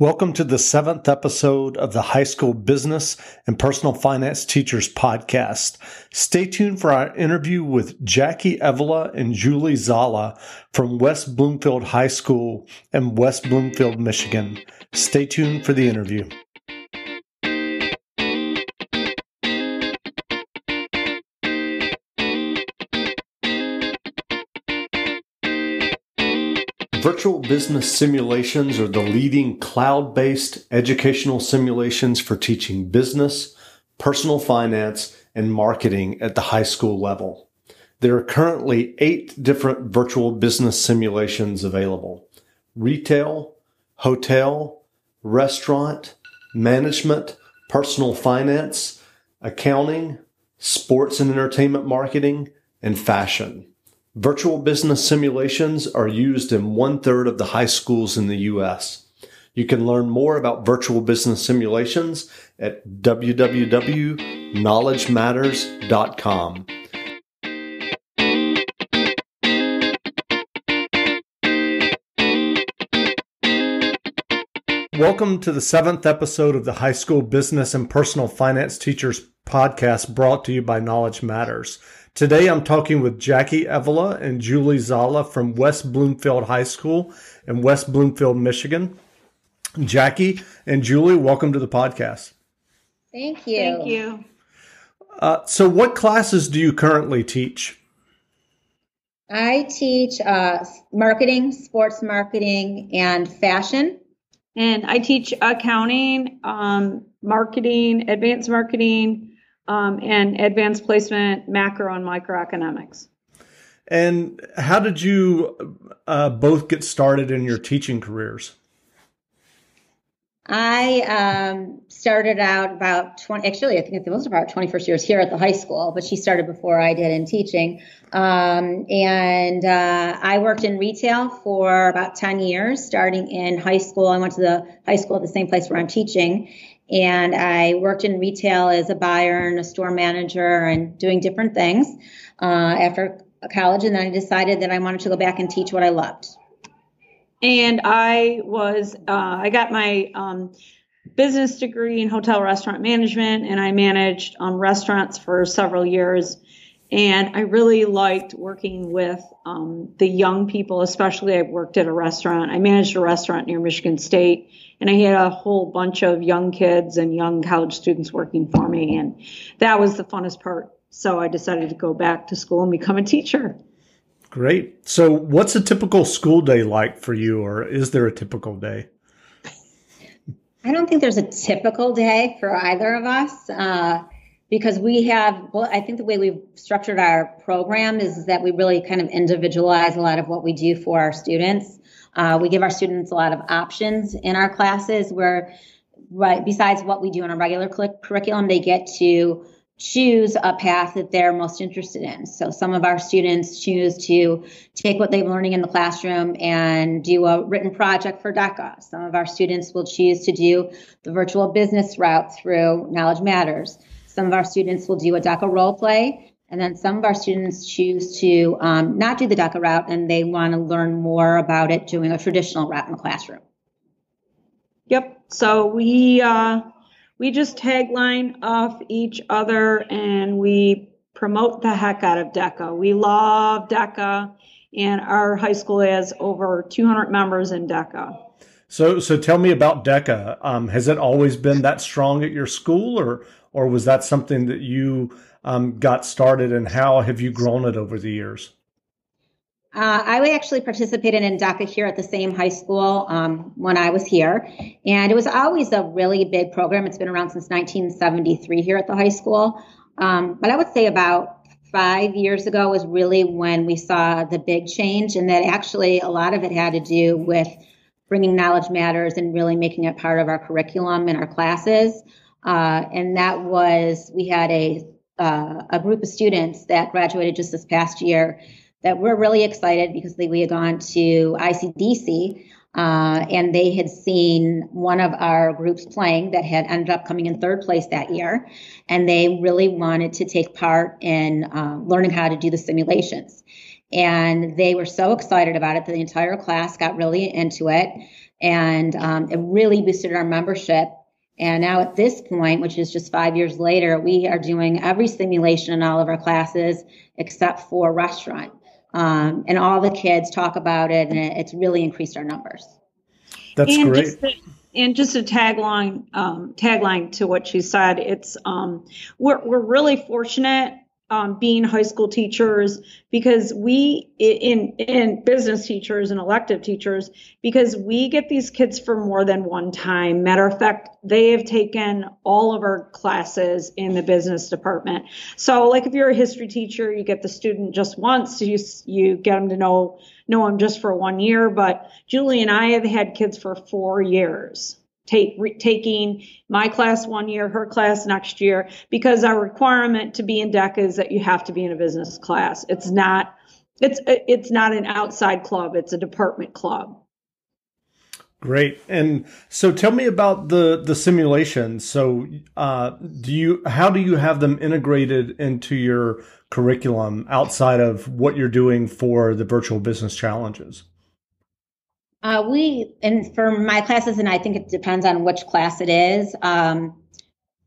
Welcome to the seventh episode of the High School Business and Personal Finance Teachers Podcast. Stay tuned for our interview with Jackie Evola and Julie Zala from West Bloomfield High School in West Bloomfield, Michigan. Stay tuned for the interview. Virtual business simulations are the leading cloud based educational simulations for teaching business, personal finance, and marketing at the high school level. There are currently eight different virtual business simulations available retail, hotel, restaurant, management, personal finance, accounting, sports and entertainment marketing, and fashion. Virtual business simulations are used in one third of the high schools in the U.S. You can learn more about virtual business simulations at www.knowledgematters.com. Welcome to the seventh episode of the High School Business and Personal Finance Teachers podcast brought to you by Knowledge Matters. Today I'm talking with Jackie Evola and Julie Zala from West Bloomfield High School in West Bloomfield, Michigan. Jackie and Julie, welcome to the podcast. Thank you. Thank you. Uh, so, what classes do you currently teach? I teach uh, marketing, sports marketing, and fashion. And I teach accounting, um, marketing, advanced marketing, um, and advanced placement, macro and microeconomics. And how did you uh, both get started in your teaching careers? I um, started out about 20, actually, I think it was about 21st years here at the high school, but she started before I did in teaching. Um, and uh, I worked in retail for about 10 years, starting in high school. I went to the high school at the same place where I'm teaching. And I worked in retail as a buyer and a store manager and doing different things uh, after college. And then I decided that I wanted to go back and teach what I loved. And I was, uh, I got my um, business degree in hotel restaurant management, and I managed um, restaurants for several years. And I really liked working with um, the young people, especially I worked at a restaurant. I managed a restaurant near Michigan State, and I had a whole bunch of young kids and young college students working for me. And that was the funnest part. So I decided to go back to school and become a teacher. Great. So, what's a typical school day like for you, or is there a typical day? I don't think there's a typical day for either of us. Uh, because we have well i think the way we've structured our program is that we really kind of individualize a lot of what we do for our students uh, we give our students a lot of options in our classes where right besides what we do in a regular curriculum they get to choose a path that they're most interested in. So some of our students choose to take what they're learning in the classroom and do a written project for DECA. Some of our students will choose to do the virtual business route through Knowledge Matters. Some of our students will do a DECA role play. And then some of our students choose to um, not do the DECA route and they want to learn more about it doing a traditional route in the classroom. Yep. So we uh, we just tagline off each other and we promote the heck out of DECA. We love DECA, and our high school has over 200 members in DECA. So, so tell me about DECA. Um, has it always been that strong at your school, or or was that something that you um, got started, and how have you grown it over the years? Uh, I actually participated in DECA here at the same high school um, when I was here, and it was always a really big program. It's been around since 1973 here at the high school. Um, but I would say about five years ago was really when we saw the big change, and that actually a lot of it had to do with bringing knowledge matters and really making it part of our curriculum and our classes. Uh, and that was we had a uh, a group of students that graduated just this past year that were really excited because they, we had gone to ICDC uh, and they had seen one of our groups playing that had ended up coming in third place that year. And they really wanted to take part in uh, learning how to do the simulations. And they were so excited about it that the entire class got really into it. And um, it really boosted our membership. And now at this point, which is just five years later, we are doing every simulation in all of our classes except for restaurant. Um, and all the kids talk about it, and it, it's really increased our numbers. That's and great. Just to, and just a tagline, um, tagline to what she said, it's um, we're we're really fortunate um, being high school teachers because we in in business teachers and elective teachers because we get these kids for more than one time. Matter of fact they have taken all of our classes in the business department. So like if you're a history teacher you get the student just once you you get them to know know them just for one year but julie and i have had kids for four years take re, taking my class one year, her class next year, because our requirement to be in DECA is that you have to be in a business class. It's not it's it's not an outside club; it's a department club. Great. And so tell me about the the simulations. So uh, do you how do you have them integrated into your curriculum outside of what you're doing for the virtual business challenges? Uh, we, and for my classes, and I think it depends on which class it is. Um,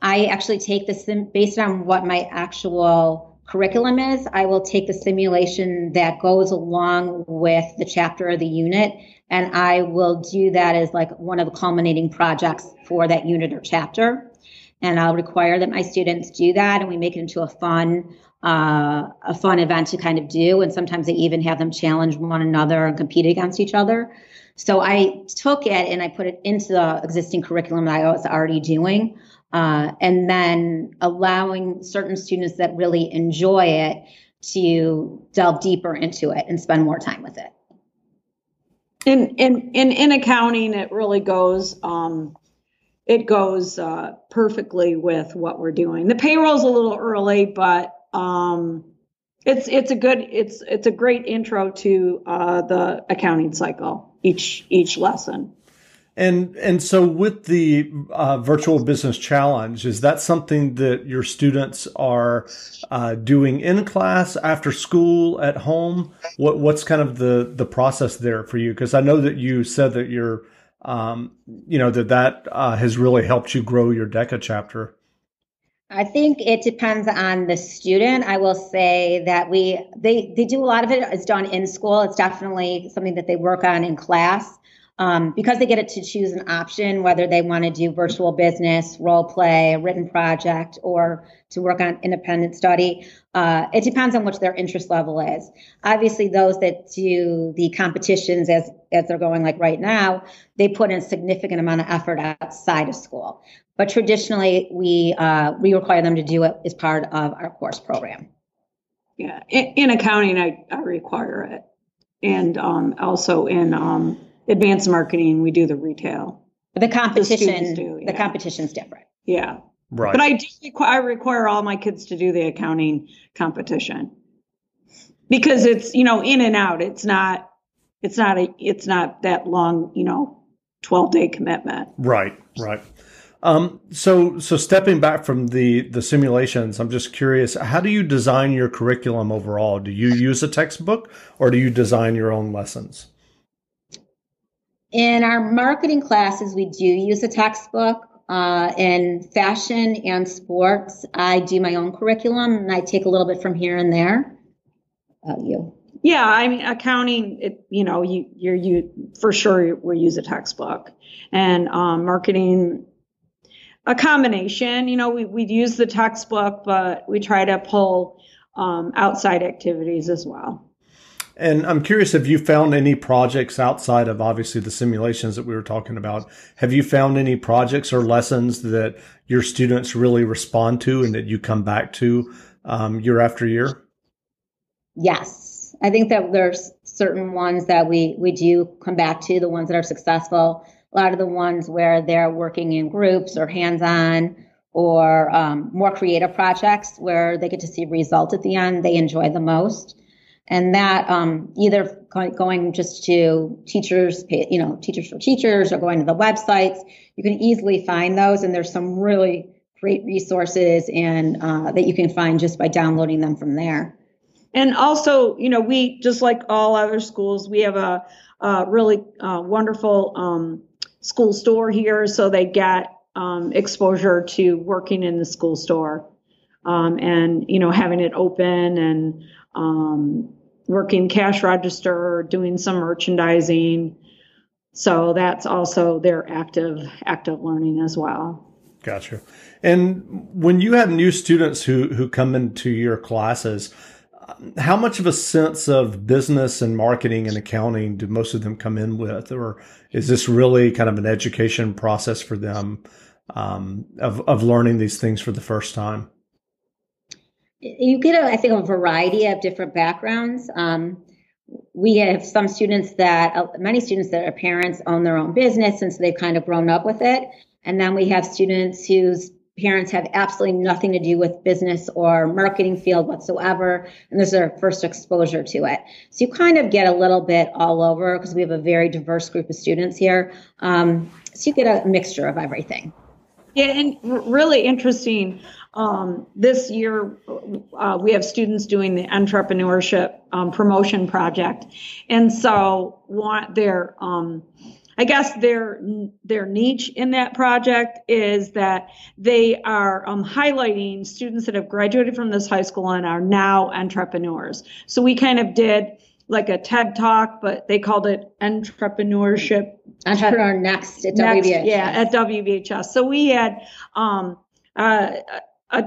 I actually take this based on what my actual curriculum is. I will take the simulation that goes along with the chapter or the unit, and I will do that as like one of the culminating projects for that unit or chapter. And I'll require that my students do that, and we make it into a fun, uh, a fun event to kind of do. And sometimes I even have them challenge one another and compete against each other. So I took it and I put it into the existing curriculum that I was already doing. Uh, and then allowing certain students that really enjoy it to delve deeper into it and spend more time with it. In in in, in accounting, it really goes um, it goes uh, perfectly with what we're doing. The payroll's a little early, but um, it's it's a good it's it's a great intro to uh, the accounting cycle each each lesson. And and so with the uh, virtual business challenge, is that something that your students are uh, doing in class, after school, at home? What what's kind of the the process there for you? Because I know that you said that you're, um, you know, that that uh, has really helped you grow your DECA chapter. I think it depends on the student. I will say that we they they do a lot of it is done in school. It's definitely something that they work on in class. Um, because they get it to choose an option whether they want to do virtual business, role play, a written project, or to work on independent study. Uh, it depends on which their interest level is. Obviously, those that do the competitions as as they're going like right now, they put in a significant amount of effort outside of school. But traditionally, we uh, we require them to do it as part of our course program. Yeah, in, in accounting, I, I require it, and um, also in um, advanced marketing, we do the retail. The competition, the, do, yeah. the competition's different. Yeah, right. But I do require, I require all my kids to do the accounting competition because it's you know in and out. It's not it's not a it's not that long you know 12 day commitment. Right, right. Um, so, so stepping back from the the simulations, I'm just curious: how do you design your curriculum overall? Do you use a textbook, or do you design your own lessons? In our marketing classes, we do use a textbook. Uh, in fashion and sports, I do my own curriculum, and I take a little bit from here and there. Uh, you? Yeah, I mean, accounting, it, you know, you you're you for sure we use a textbook, and um, marketing a combination. You know, we, we'd use the textbook, but we try to pull um, outside activities as well. And I'm curious if you found any projects outside of obviously the simulations that we were talking about. Have you found any projects or lessons that your students really respond to and that you come back to um, year after year? Yes, I think that there's certain ones that we we do come back to, the ones that are successful a lot of the ones where they're working in groups or hands-on or um, more creative projects where they get to see result at the end they enjoy the most and that um, either going just to teachers you know teachers for teachers or going to the websites you can easily find those. And there's some really great resources and uh, that you can find just by downloading them from there. And also you know we just like all other schools we have a a really uh, wonderful um, school store here, so they get um, exposure to working in the school store um, and you know having it open and um, working cash register, doing some merchandising. So that's also their active active learning as well. Gotcha. And when you have new students who who come into your classes, how much of a sense of business and marketing and accounting do most of them come in with, or is this really kind of an education process for them um, of of learning these things for the first time? You get, a, I think, a variety of different backgrounds. Um, we have some students that, uh, many students that are parents own their own business, and so they've kind of grown up with it. And then we have students whose parents have absolutely nothing to do with business or marketing field whatsoever, and this is their first exposure to it. So you kind of get a little bit all over because we have a very diverse group of students here. Um, so you get a mixture of everything. Yeah, and really interesting. Um, this year, uh, we have students doing the entrepreneurship um, promotion project, and so want their um, I guess their their niche in that project is that they are um, highlighting students that have graduated from this high school and are now entrepreneurs. So we kind of did like a TED talk, but they called it entrepreneurship. Entrepreneur Next at next, WBHS. Yeah, at WBHS. So we had um, uh, a,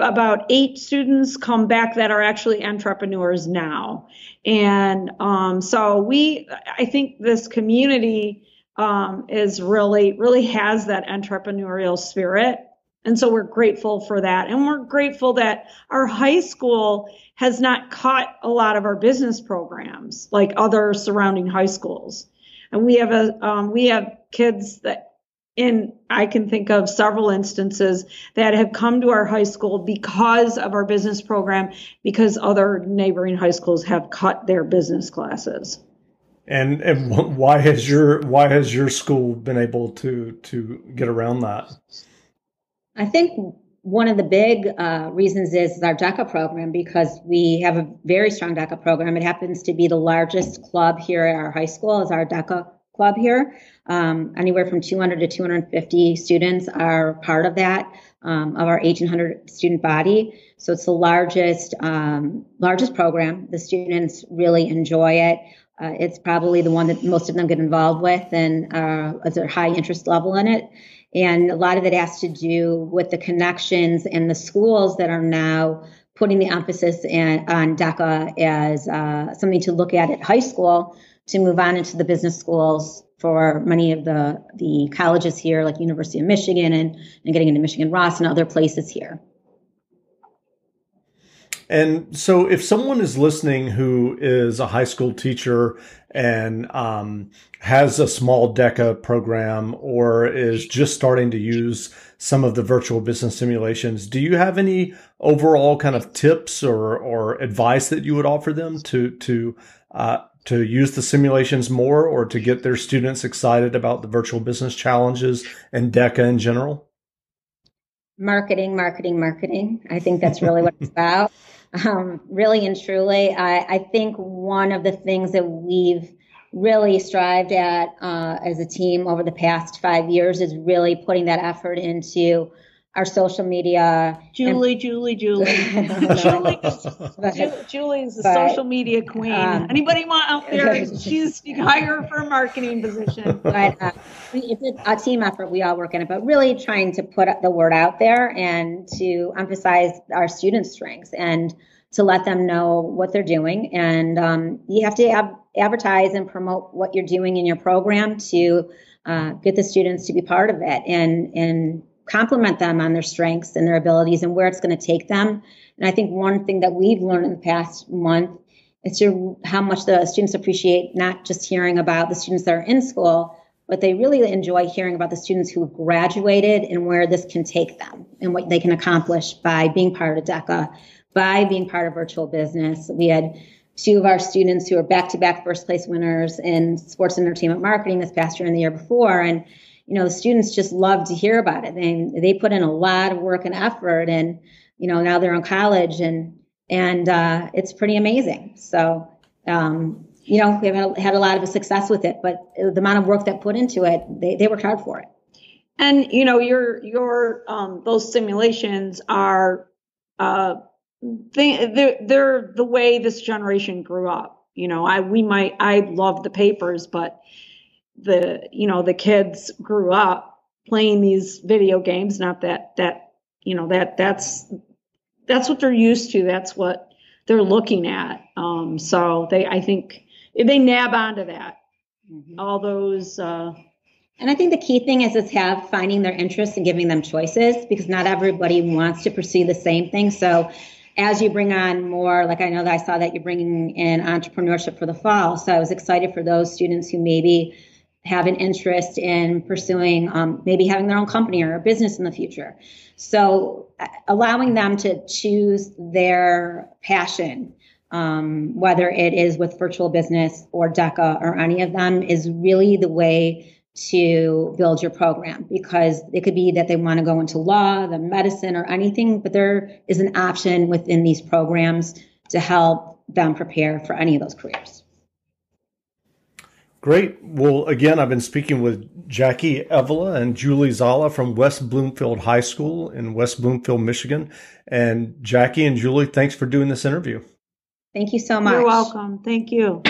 about eight students come back that are actually entrepreneurs now. And um, so we, I think this community um, is really, really has that entrepreneurial spirit. And so we're grateful for that. And we're grateful that our high school has not caught a lot of our business programs like other surrounding high schools. And we have a, um, we have kids that in, I can think of several instances that have come to our high school because of our business program, because other neighboring high schools have cut their business classes. And, and why has your why has your school been able to to get around that? I think one of the big uh, reasons is our DECA program because we have a very strong DECA program. It happens to be the largest club here at our high school is our DECA club here. Um, anywhere from 200 to 250 students are part of that um, of our 1800 student body. So it's the largest um, largest program. The students really enjoy it. Uh, it's probably the one that most of them get involved with and uh, is a high interest level in it. And a lot of it has to do with the connections and the schools that are now putting the emphasis in, on DECA as uh, something to look at at high school to move on into the business schools for many of the, the colleges here, like University of Michigan and, and getting into Michigan Ross and other places here. And so, if someone is listening who is a high school teacher and um, has a small DECA program or is just starting to use some of the virtual business simulations, do you have any overall kind of tips or, or advice that you would offer them to to uh, to use the simulations more or to get their students excited about the virtual business challenges and DECA in general? Marketing, marketing, marketing. I think that's really what it's about. Um, really and truly, I, I, think one of the things that we've really strived at uh, as a team over the past five years is really putting that effort into our social media. Julie, and, Julie, Julie. Julie, Julie is the but, social media queen. Um, Anybody want out there? She's you can hire her for a marketing position. But uh, it's a team effort. We all work in it, but really trying to put the word out there and to emphasize our students' strengths and to let them know what they're doing. And um, you have to ab- advertise and promote what you're doing in your program to uh, get the students to be part of it and and compliment them on their strengths and their abilities and where it's going to take them. And I think one thing that we've learned in the past month is to how much the students appreciate not just hearing about the students that are in school, but they really enjoy hearing about the students who have graduated and where this can take them and what they can accomplish by being part of DECA, by being part of virtual business. We had two of our students who are back-to-back first place winners in sports and entertainment marketing this past year and the year before. And you know, the students just love to hear about it. They they put in a lot of work and effort, and you know, now they're in college, and and uh, it's pretty amazing. So, um, you know, we have had a lot of success with it, but the amount of work that put into it, they, they worked hard for it. And you know, your your um, those simulations are uh, they, they're, they're the way this generation grew up. You know, I we might I love the papers, but the you know the kids grew up playing these video games. Not that that you know that that's that's what they're used to. That's what they're looking at. Um, so they I think they nab onto that. Mm-hmm. All those. Uh, and I think the key thing is is have finding their interests and giving them choices because not everybody wants to pursue the same thing. So as you bring on more, like I know that I saw that you're bringing in entrepreneurship for the fall. So I was excited for those students who maybe have an interest in pursuing um, maybe having their own company or a business in the future. So uh, allowing them to choose their passion, um, whether it is with virtual business or DECA or any of them, is really the way to build your program because it could be that they want to go into law, the medicine, or anything, but there is an option within these programs to help them prepare for any of those careers. Great. Well, again, I've been speaking with Jackie Evola and Julie Zala from West Bloomfield High School in West Bloomfield, Michigan. And Jackie and Julie, thanks for doing this interview. Thank you so much. You're welcome. Thank you.